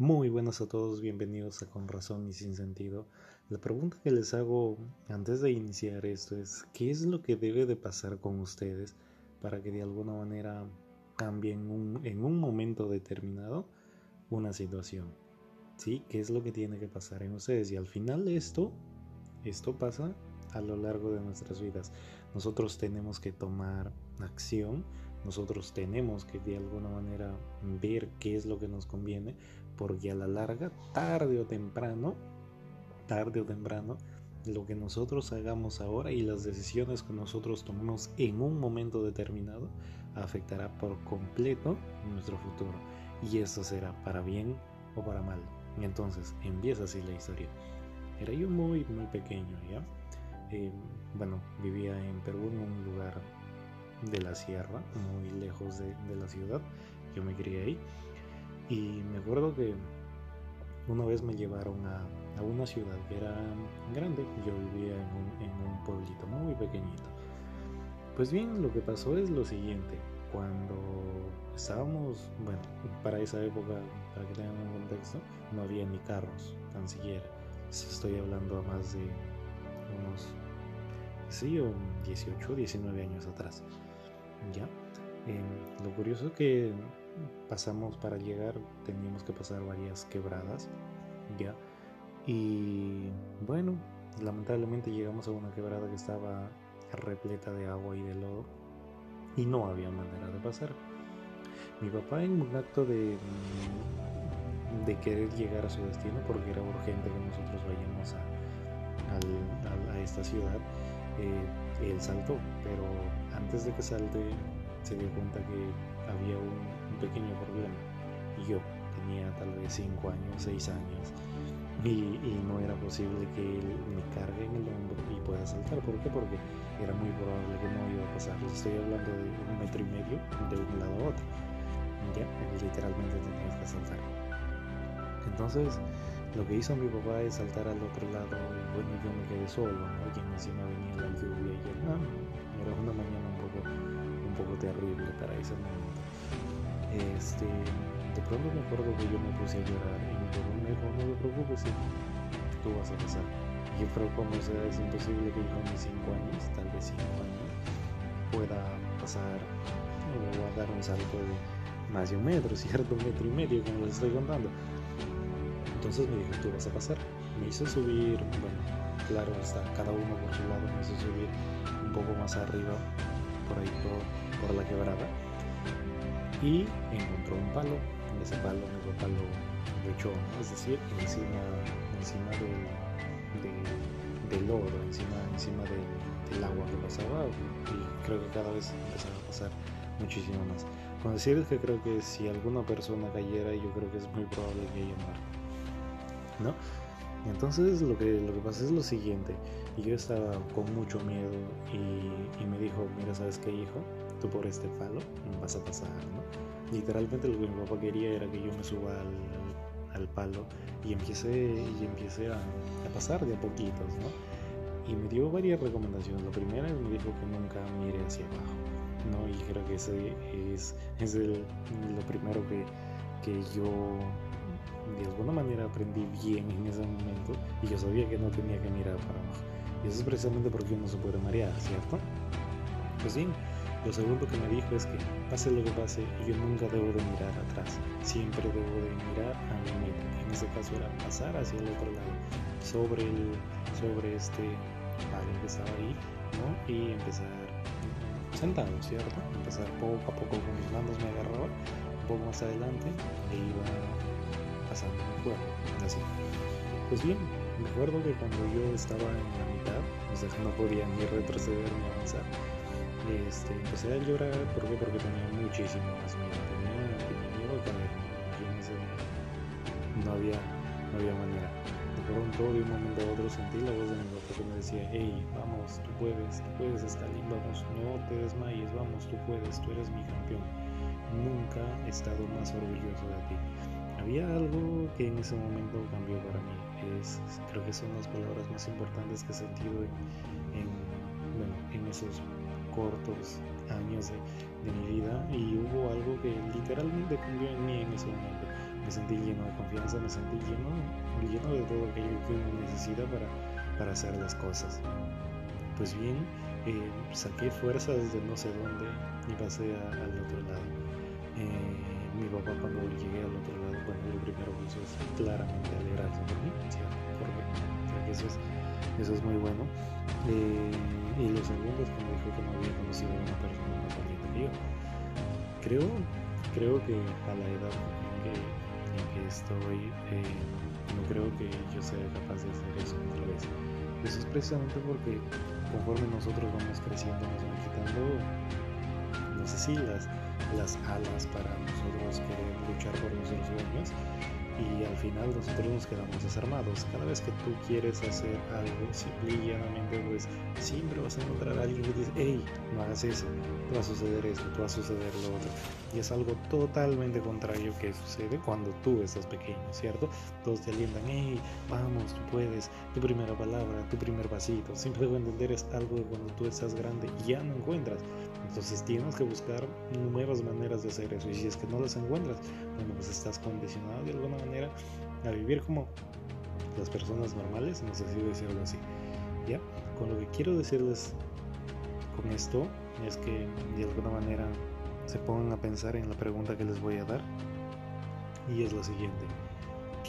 Muy buenas a todos, bienvenidos a Con Razón y Sin Sentido. La pregunta que les hago antes de iniciar esto es, ¿qué es lo que debe de pasar con ustedes para que de alguna manera cambien en un momento determinado una situación? ¿Sí? ¿Qué es lo que tiene que pasar en ustedes? Y al final esto, esto pasa a lo largo de nuestras vidas. Nosotros tenemos que tomar acción, nosotros tenemos que de alguna manera ver qué es lo que nos conviene porque a la larga, tarde o temprano, tarde o temprano, lo que nosotros hagamos ahora y las decisiones que nosotros tomemos en un momento determinado afectará por completo nuestro futuro. Y eso será para bien o para mal. Y entonces empieza así la historia. Era yo muy, muy pequeño, ¿ya? Eh, bueno, vivía en Perú, en un de la sierra, muy lejos de, de la ciudad. Yo me crié ahí. Y me acuerdo que una vez me llevaron a, una ciudad que era grande, yo vivía en un, pueblito muy pequeñito. Pues bien, lo que pasó es lo siguiente, cuando estábamos, bueno, para esa época, para que tengan un contexto, no había ni carros, tan siquiera. Estoy hablando a más de unos, sí, 18, 19 años atrás. Ya. Eh, lo curioso que pasamos para llegar, teníamos que pasar varias quebradas, ya. Y bueno, lamentablemente llegamos a una quebrada que estaba repleta de agua y de lodo y no había manera de pasar. Mi papá en un acto de, de querer llegar a su destino, porque era urgente que nosotros vayamos a, a, esta ciudad, eh, él saltó, pero antes de que salte se dio cuenta que había un pequeño problema. Y yo tenía tal vez 5 años, 6 años, y, no era posible que él me cargue en el hombro y pueda saltar. ¿Por qué? Porque era muy probable que no iba a pasar. Estoy hablando de un metro y medio de un lado a otro. Ya, literalmente tenías que saltar. Entonces, lo que hizo mi papá es saltar al otro lado y bueno, yo me quedé solo, ¿no? Y encima venía la lluvia y ya, era una mañana un poco, un poco terrible para ese momento este, de pronto me acuerdo que yo me puse a llorar y mi papá me dijo, no te preocupes, tú vas a pasar. Y pero como sea, es imposible que yo con mis 5 años, tal vez 5 años, pueda pasar o dar un salto de más de un metro, ¿cierto? Un metro y medio, como les estoy contando. Entonces me dijo, tú vas a pasar. Me hizo subir, bueno, claro, está cada uno por su lado, me hizo subir un poco más arriba, por ahí por, por la quebrada y encontró un palo. Ese palo mi papá lo, echó, es decir, encima, encima del, del lodo, encima, encima del, agua que pasaba y creo que cada vez empezaba a pasar muchísimo más. Con decirles que creo que si alguna persona cayera, yo creo que es muy probable que ella. ¿No? Entonces lo que, lo que pasa es lo siguiente, yo estaba con mucho miedo y, y me dijo, mira, ¿sabes qué hijo? tú por este palo vas a pasar, ¿no? Literalmente lo que mi papá quería era que yo me suba al, al, palo y empiece, y empiece a, a, pasar de a poquitos, ¿no? Y me dio varias recomendaciones. Lo primero es me dijo que nunca mire hacia abajo, ¿no? Y creo que ese es, es el, lo primero que, que yo de alguna manera aprendí bien en ese momento y yo sabía que no tenía que mirar para abajo. Y eso es precisamente porque uno se puede marear, ¿cierto? Pues bien, lo segundo que me dijo es que pase lo que pase, yo nunca debo de mirar atrás, siempre debo de mirar a mi meta. En ese caso era pasar hacia el otro lado, sobre, el, sobre este palo que estaba ahí, ¿no? y empezar sentado, ¿cierto? Empezar poco a poco con mis manos me agarraba, un poco más adelante e iba Pues bien, me acuerdo que cuando yo estaba en la mitad, o sea, no podía ni retroceder ni avanzar, este, empecé a llorar ¿por porque tenía muchísimo más miedo, tenía, miedo a caer, no había, no había manera. De pronto, de un momento a otro, sentí la voz de mi papá que me decía, hey, vamos, tú puedes, tú puedes, Stalin, vamos, no te desmayes, vamos, tú puedes, tú eres mi campeón. Nunca he estado más orgulloso de ti. Había algo que en ese momento cambió para mí. Es, creo que son las palabras más importantes que he sentido en, en, bueno, en esos cortos años de, mi vida y hubo algo que literalmente cambió en mí en ese momento. me sentí lleno de confianza, me sentí lleno, lleno de todo aquello que uno necesita para, para hacer las cosas. Pues bien, eh, saqué fuerzas de no sé dónde y pasé al otro lado. Eh, mi papá cuando primero que hizo es claramente alegrarse por mí, creo que eso es, eso es muy bueno. Eh, y lo segundo es como dijo que no había conocido a una persona más valiente que yo. Creo, creo que a la edad en que, en que estoy, eh, no creo que yo sea capaz de hacer eso otra vez. Eso es precisamente porque conforme nosotros vamos creciendo nos van quitando, no sé si las, las alas para nosotros querer luchar por nuestros sueños y al final nosotros nos quedamos desarmados. Cada vez que tú quieres hacer algo, simple y llanamente, pues siempre vas a encontrar a alguien que dice, hey, no hagas eso, va a suceder esto, va a suceder lo otro. Y es algo totalmente contrario que sucede cuando tú estás pequeño, ¿cierto? Todos te alientan, hey, vamos, tú puedes, tu primera palabra, tu primer pasito. Siempre debo entender es algo que cuando tú estás grande ya no encuentras. Entonces tienes que buscar nuevas maneras de hacer eso. Y si es que no las encuentras, bueno, pues estás condicionado de alguna manera a vivir como las personas normales, no sé si decirlo así. ¿Ya? Con lo que quiero decirles con esto es que de alguna manera se pongan a pensar en la pregunta que les voy a dar. Y es la siguiente.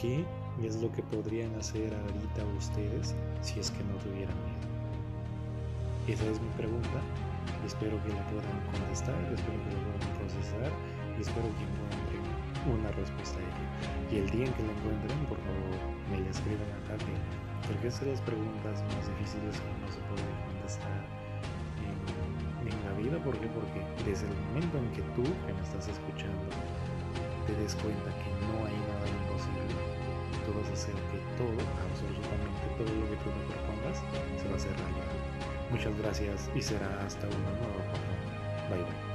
¿Qué es lo que podrían hacer ahorita ustedes si es que no tuvieran miedo? Esa es mi pregunta Espero que la puedan contestar, espero que la puedan procesar y espero que encuentren una respuesta a ella. Y el día en que la encuentren, por favor, me la escriban acá que porque son las preguntas más difíciles que no se puede contestar en, la vida. ¿Por qué? Porque desde el momento en que tú, que me estás escuchando, te des cuenta que no hay nada imposible, tú vas a hacer que todo, absolutamente todo lo que tú te propongas, se va a hacer realidad. Muchas gracias y será hasta una nueva Bye bye.